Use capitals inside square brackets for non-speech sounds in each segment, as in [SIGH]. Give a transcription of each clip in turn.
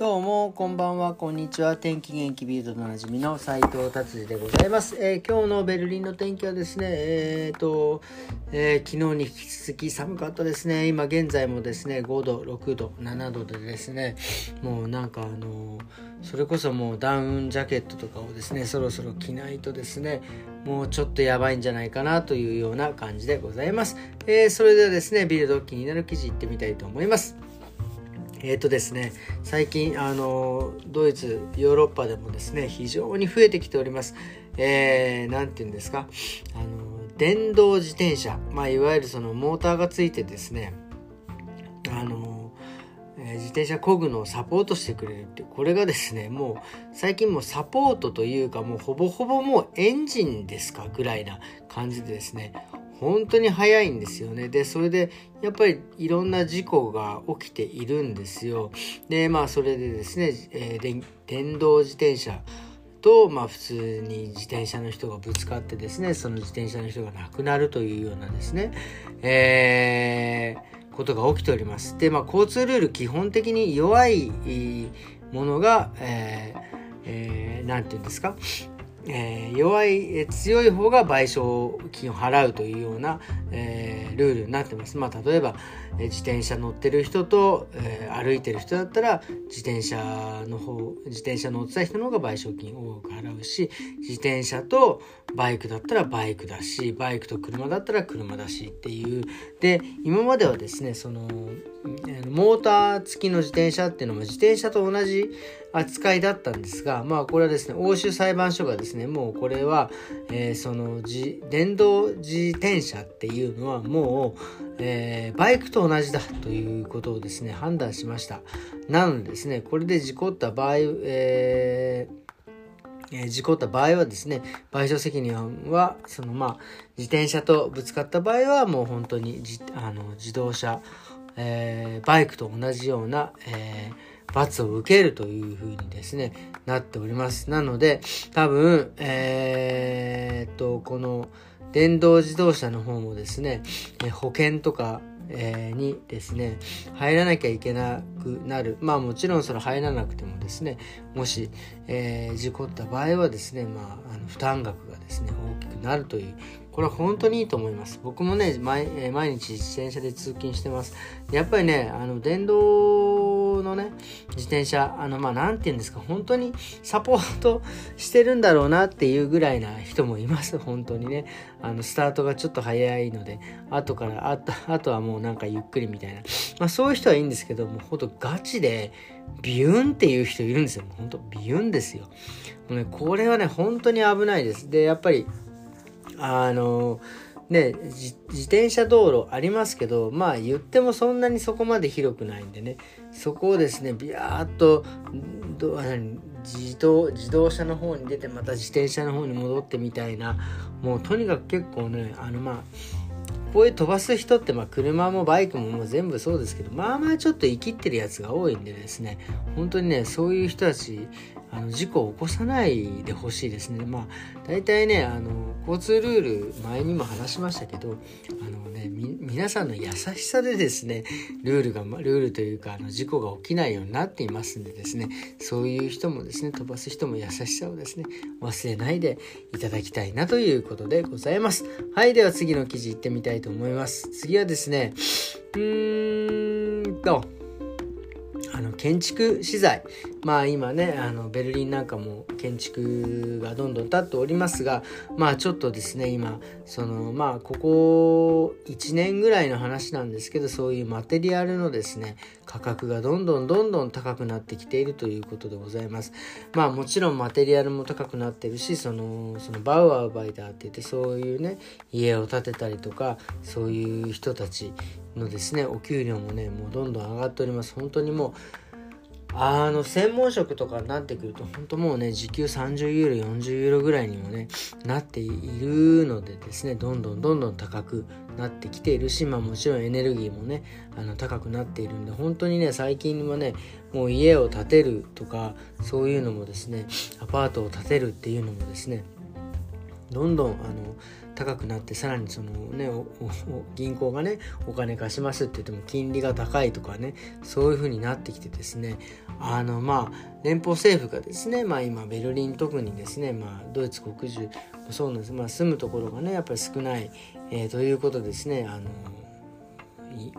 どうも、こんばんは、こんにちは。天気元気ビルドのおなじみの斉藤達治でございます、えー、今日のベルリンの天気はですね、えーと、えー、昨日に引き続き寒かったですね。今現在もですね、5度、6度、7度でですね、もうなんかあのそれこそもうダウンジャケットとかをですね、そろそろ着ないとですね、もうちょっとやばいんじゃないかなというような感じでございます。えそれではですね、ビルド気になる記事いってみたいと思います。えっ、ー、とですね、最近、あの、ドイツ、ヨーロッパでもですね、非常に増えてきております。えー、て言うんですか、あの、電動自転車、まあ、いわゆるそのモーターがついてですね、あの、えー、自転車漕ぐのをサポートしてくれるってこれがですねもう最近もサポートというかもうほぼほぼもうエンジンですか？ぐらいな感じでですね。本当に早いんですよね。で、それで、やっぱりいろんな事故が起きているんですよ。で、まあ、それでですね、えー、電動自転車と、まあ、普通に自転車の人がぶつかってですね、その自転車の人が亡くなるというようなですね、えー、ことが起きております。で、まあ、交通ルール基本的に弱いものが、えーえー、て言うんですか、えー、弱い、え強い方が賠償金を払うというような、えー、ルールになってます。まあ、例えば、え自転車乗ってる人と、え、歩いてる人だったら自転車の方自転車乗ってた人の方が賠償金を多く払うし自転車とバイクだったらバイクだしバイクと車だったら車だしっていうで今まではですねそのモーター付きの自転車っていうのも自転車と同じ扱いだったんですがまあこれはですね欧州裁判所がですねもうこれは、えー、その電動自転車っていうのはもうえー、バイクと同じだということをですね、判断しました。なのでですね、これで事故った場合、えーえ、事故った場合はですね、賠償責任は、そのまあ、自転車とぶつかった場合は、もう本当にじあの自動車、えー、バイクと同じような、えー、罰を受けるというふうにですね、なっております。なので、多分、えー、っと、この、電動自動車の方もですね、保険とか、えー、にですね、入らなきゃいけなくなる。まあもちろんその入らなくてもですね、もし、えー、事故った場合はですね、まあ、あの負担額がですね、大きくなるという、これは本当にいいと思います。僕もね、毎,、え、毎日自転車で通勤してます。やっぱりね、あの、電動のね自転車あのまあ何て言うんですか本当にサポートしてるんだろうなっていうぐらいな人もいます本当にね。あのスタートがちょっと早いので後からあとあとはもうなんかゆっくりみたいな。まあそういう人はいいんですけどもうほんとガチでビューンっていう人いるんですよ。本当ビューンですよ。もうねこれはね本当に危ないです。でやっぱりあのーね、自転車道路ありますけど、まあ言ってもそんなにそこまで広くないんでね、そこをですね、ビヤーっと、自動、自動車の方に出て、また自転車の方に戻ってみたいな、もうとにかく結構ね、あのまあ、こういう飛ばす人ってまあ車もバイクももう全部そうですけどまあまあちょっと生きってるやつが多いんでですね本当にねそういう人たちあの事故を起こさないでほしいですね。まあ大体ねあの交通ルール前にも話しましたけどあのね皆さんの優しさでですねルールがルールというかあの事故が起きないようになっていますんでですねそういう人もですね飛ばす人も優しさをですね忘れないでいただきたいなということでございます。はいでは次の記事いってみたいと思います。次はですねうーんとあの建築資材。まあ今ねあのベルリンなんかも建築がどんどん建っておりますがまあちょっとですね今そのまあここ1年ぐらいの話なんですけどそういうマテリアルのですね価格がどんどんどんどん高くなってきているということでございます。まあもちろんマテリアルも高くなってるしそのそのバウアーバイターって言ってそういうね家を建てたりとかそういう人たちのですねお給料もねもうどんどん上がっております。本当にもうあの専門職とかになってくると本当もうね時給30ユーロ40ユーロぐらいにもねなっているのでですねどんどんどんどん高くなってきているしまあもちろんエネルギーもねあの高くなっているんで本当にね最近はねもう家を建てるとかそういうのもですねアパートを建てるっていうのもですねどんどんあの高くなってさらにそのね銀行がねお金貸しますって言っても金利が高いとかねそういう風になってきてですねあのまあ連邦政府がですねまあ今ベルリン特にですねまあドイツ国中もそうなんです。まあ住むところがねやっぱり少ない、えー、ということですねあの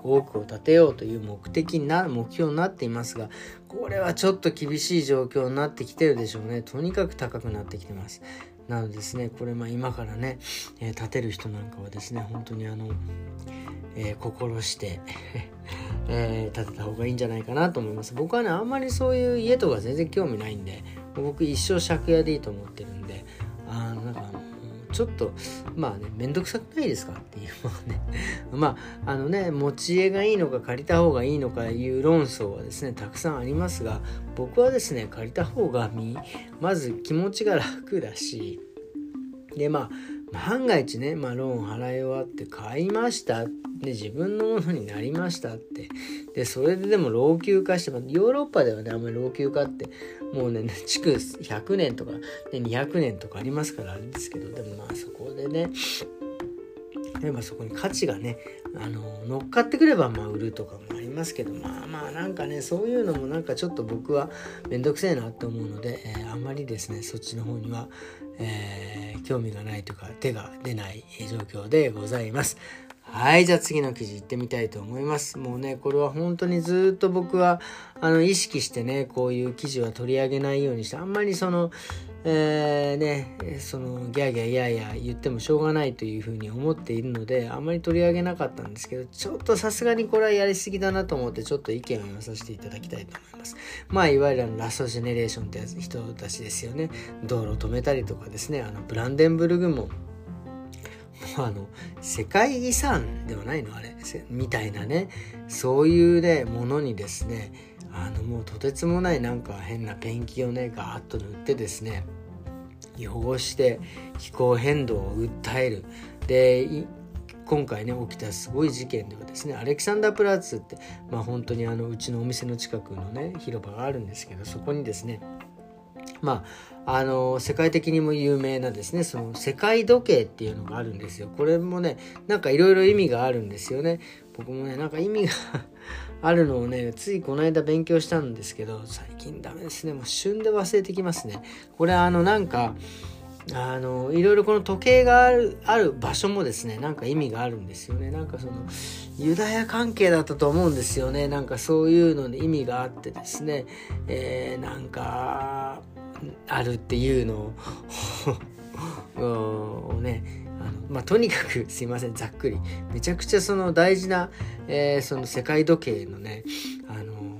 多くを建てようという目的な目標になっていますがこれはちょっと厳しい状況になってきてるでしょうね。とにかく高くなってきてます。なのですねこれまあ今からね、えー、建てる人なんかはですね本当にあの、えー、心して [LAUGHS] えー、建てた方がいいんじゃないかなと思います。僕はねあんまりそういう家とか全然興味ないんで僕一生借家でいいと思ってるんでちょっとまあね面倒くさくないですかっていうのはね。[LAUGHS] まああのね持ち家がいいのか借りた方がいいのかいう論争はですねたくさんありますが僕はですね借りた方がまず気持ちが楽だしでまあ万が一ね、まあ、ローン払い終わって買いましたで自分のものになりましたって。でそれででも老朽化して、ヨーロッパではねあんまり老築化ってもうね築100年とか、ね、200年とかありますからあれですけどでもまあそこでね例えばそこに価値がねあの乗っかってくればまあ売るとかもありますけどまあまあなんかねそういうのもなんかちょっと僕は面倒くせえなって思うので、えー、あんまりですねそっちの方には、えー、興味がないというか手が出ない状況でございます。はい。じゃあ次の記事行ってみたいと思います。もうね、これは本当にずっと僕は、あの、意識してね、こういう記事は取り上げないようにして、あんまりその、えー、ね、その、ギャーギャーいやいや言ってもしょうがないというふうに思っているので、あんまり取り上げなかったんですけど、ちょっとさすがにこれはやりすぎだなと思って、ちょっと意見を言わさせていただきたいと思います。まあ、いわゆるあの、ラストジェネレーションってやつ、人たちですよね。道路止めたりとかですね、あの、ブランデンブルグも、[LAUGHS] あの世界遺産ではないのあれ。みたいなね。そういうねものにですねあのもうとてつもないなんか変なペンキをねガーッと塗ってですね汚して気候変動を訴える。で今回ね起きたすごい事件ではですねアレキサンダープラッツってまあ本当にあのうちのお店の近くのね広場があるんですけどそこにですねまあ、の世界的にも有名なですねその世界時計っていうのがあるんですよ。これもねなんかいろいろ意味があるんですよね。僕もねなんか意味があるのをねついこの間勉強したんですけど最近ダメですね。もう旬で忘れてきますね。これあのなんかあのいろいろこの時計があるある場所もですねなんか意味があるんですよね。なんかそのユダヤ関係だったと思うんですよね。なんかそういうのに意味があってですね、えー、なんかあるっていうのを [LAUGHS] ねあのまあ、とにかく [LAUGHS] すいませんざっくり。めちゃくちゃその大事な、えー、その世界時計のね、あの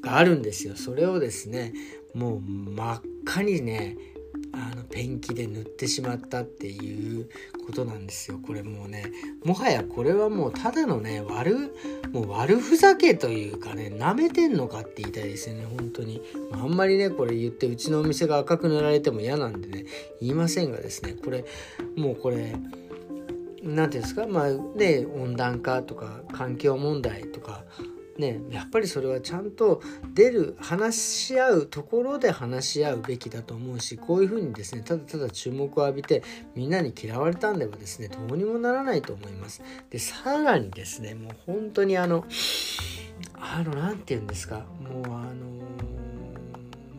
があるんですよ。それをですねもう真っ赤にねあのペンキで塗ってしまったっていうことなんですよ。これもうねもはやこれはもうただのね悪もう悪ふざけというかね舐めてんのかって言いたいですよね本当に、あ、あんまりねこれ言ってうちのお店が赤く塗られても嫌なんでね言いませんがですねこれもうこれ何て言うんですか？まあね温暖化とか環境問題とかね、やっぱりそれはちゃんと出る話し合うところで話し合うべきだと思うしこういうふうにですねただただ注目を浴びてみんなに嫌われたんではですねどうにもならないと思います。でさらにですねもう本当にあのあの何て言うんですかもうあの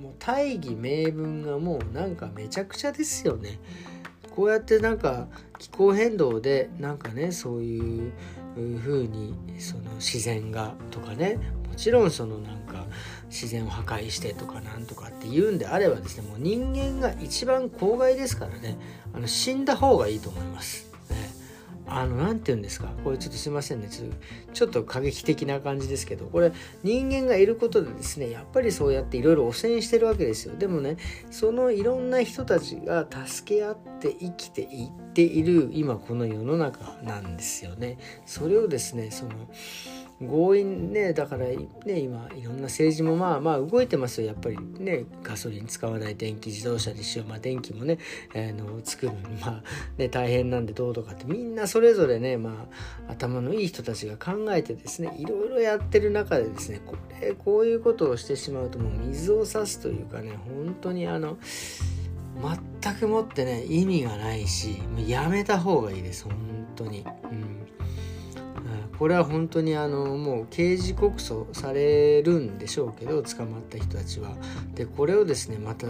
もう大義名分がもうなんかめちゃくちゃですよね。こうやってなんか気候変動でなんかねそういう風にその自然がとかねもちろんそのなんか自然を破壊してとかなんとかって言うんであればですねもう人間が一番公害ですからねあの死んだ方がいいと思います。あの何て言うんですか？これちょっとすいませんね。ちょちょっと過激的な感じですけど。これ人間がいることでですねやっぱりそうやっていろいろ汚染してるわけですよ。でもねそのいろんな人たちが助け合って生きていっている今この世の中なんですよね。それをですねその強引ねだからね今いろんな政治もまあまあ動いてますよ。やっぱりねガソリン使わない電気自動車にしよう。まあ電気もね、えー、の作るのにまあね大変なんでどうとかって。みんなそれぞれねまあ頭のいい人たちが考えてですねいろいろやってる中でですねこれこういうことをしてしまうともう水を差すというかね本当にあの全くもってね意味がないしもうやめた方がいいです。本当に、うん、これは本当にあのもう刑事告訴されるんでしょうけど捕まった人たちは。でこれをですねまた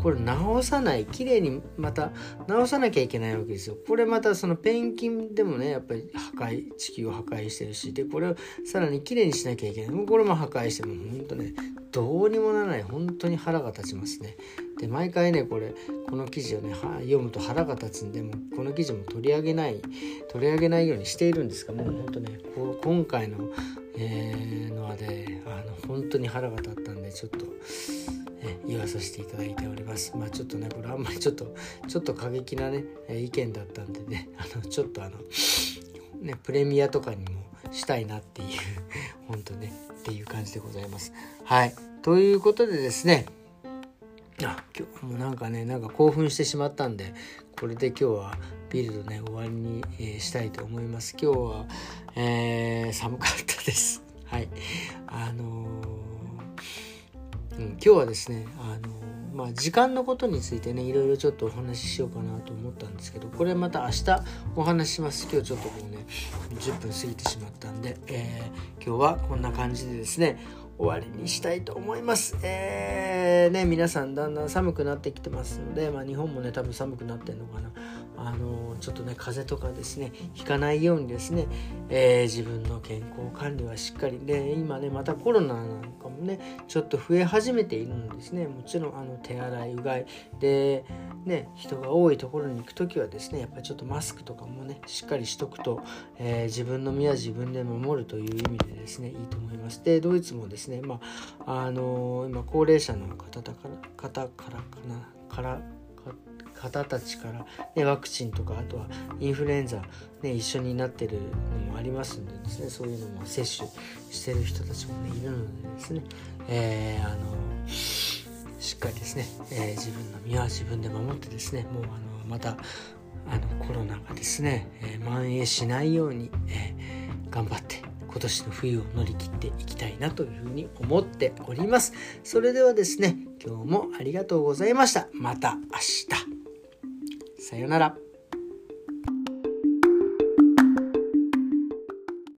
これ直さない綺麗にまた直さなきゃいけないわけですよ。これまたそのペンキンでもねやっぱり破壊地球を破壊してるしでこれをさらに綺麗にしなきゃいけない。もうこれも破壊しても本当ねどうにもならない。本当に腹が立ちますね。で毎回ねこれこの記事をね読むと腹が立つんでもこの記事も取り上げない取り上げないようにしているんですがもう本当ねこ今回の、えー、のはねあの本当に腹が立ったんでちょっと。言わさせていただいております。まあちょっとねこれあんまりちょっとちょっと過激なね意見だったんでねあのちょっとあのねプレミアとかにもしたいなっていう本当ねっていう感じでございます。はいということでですねあ今日もなんかねなんか興奮してしまったんでこれで今日はビルドね終わりに、えー、したいと思います。今日は、えー、寒かったです。[LAUGHS] はいあのーうん、今日はですねあのまあ、時間のことについてねいろいろちょっとお話ししようかなと思ったんですけどこれまた明日お話しします今日ちょっともうね10分過ぎてしまったんで、えー、今日はこんな感じでですね終わりにしたいと思います。えー、ね、皆さんだんだん寒くなってきてますので、まあ、日本もね、多分寒くなってんのかな。あのちょっとね風邪とかですねひかないようにですね、えー、自分の健康管理はしっかりで今ねまたコロナなんかもねちょっと増え始めているんですねもちろんあの手洗いうがいでね人が多いところに行く時はですねやっぱりちょっとマスクとかもねしっかりしとくと、えー、自分の身は自分で守るという意味でですねいいと思いますでドイツもですねですね。まああのー、今高齢者の方から方からかなから方たちから、ね、ワクチンとかあとはインフルエンザ、ね、一緒になってるのもありますんでですね。そういうのも接種してる人たちもねいるのでですね、えー、あのしっかりですね、えー、自分の身は自分で守ってですね。もうあのまたあのコロナがですね、えー、蔓延しないように、えー、頑張って今年の冬を乗り切っていきたいなというふうに思っております。それではですね、今日もありがとうございました。また明日。さようなら。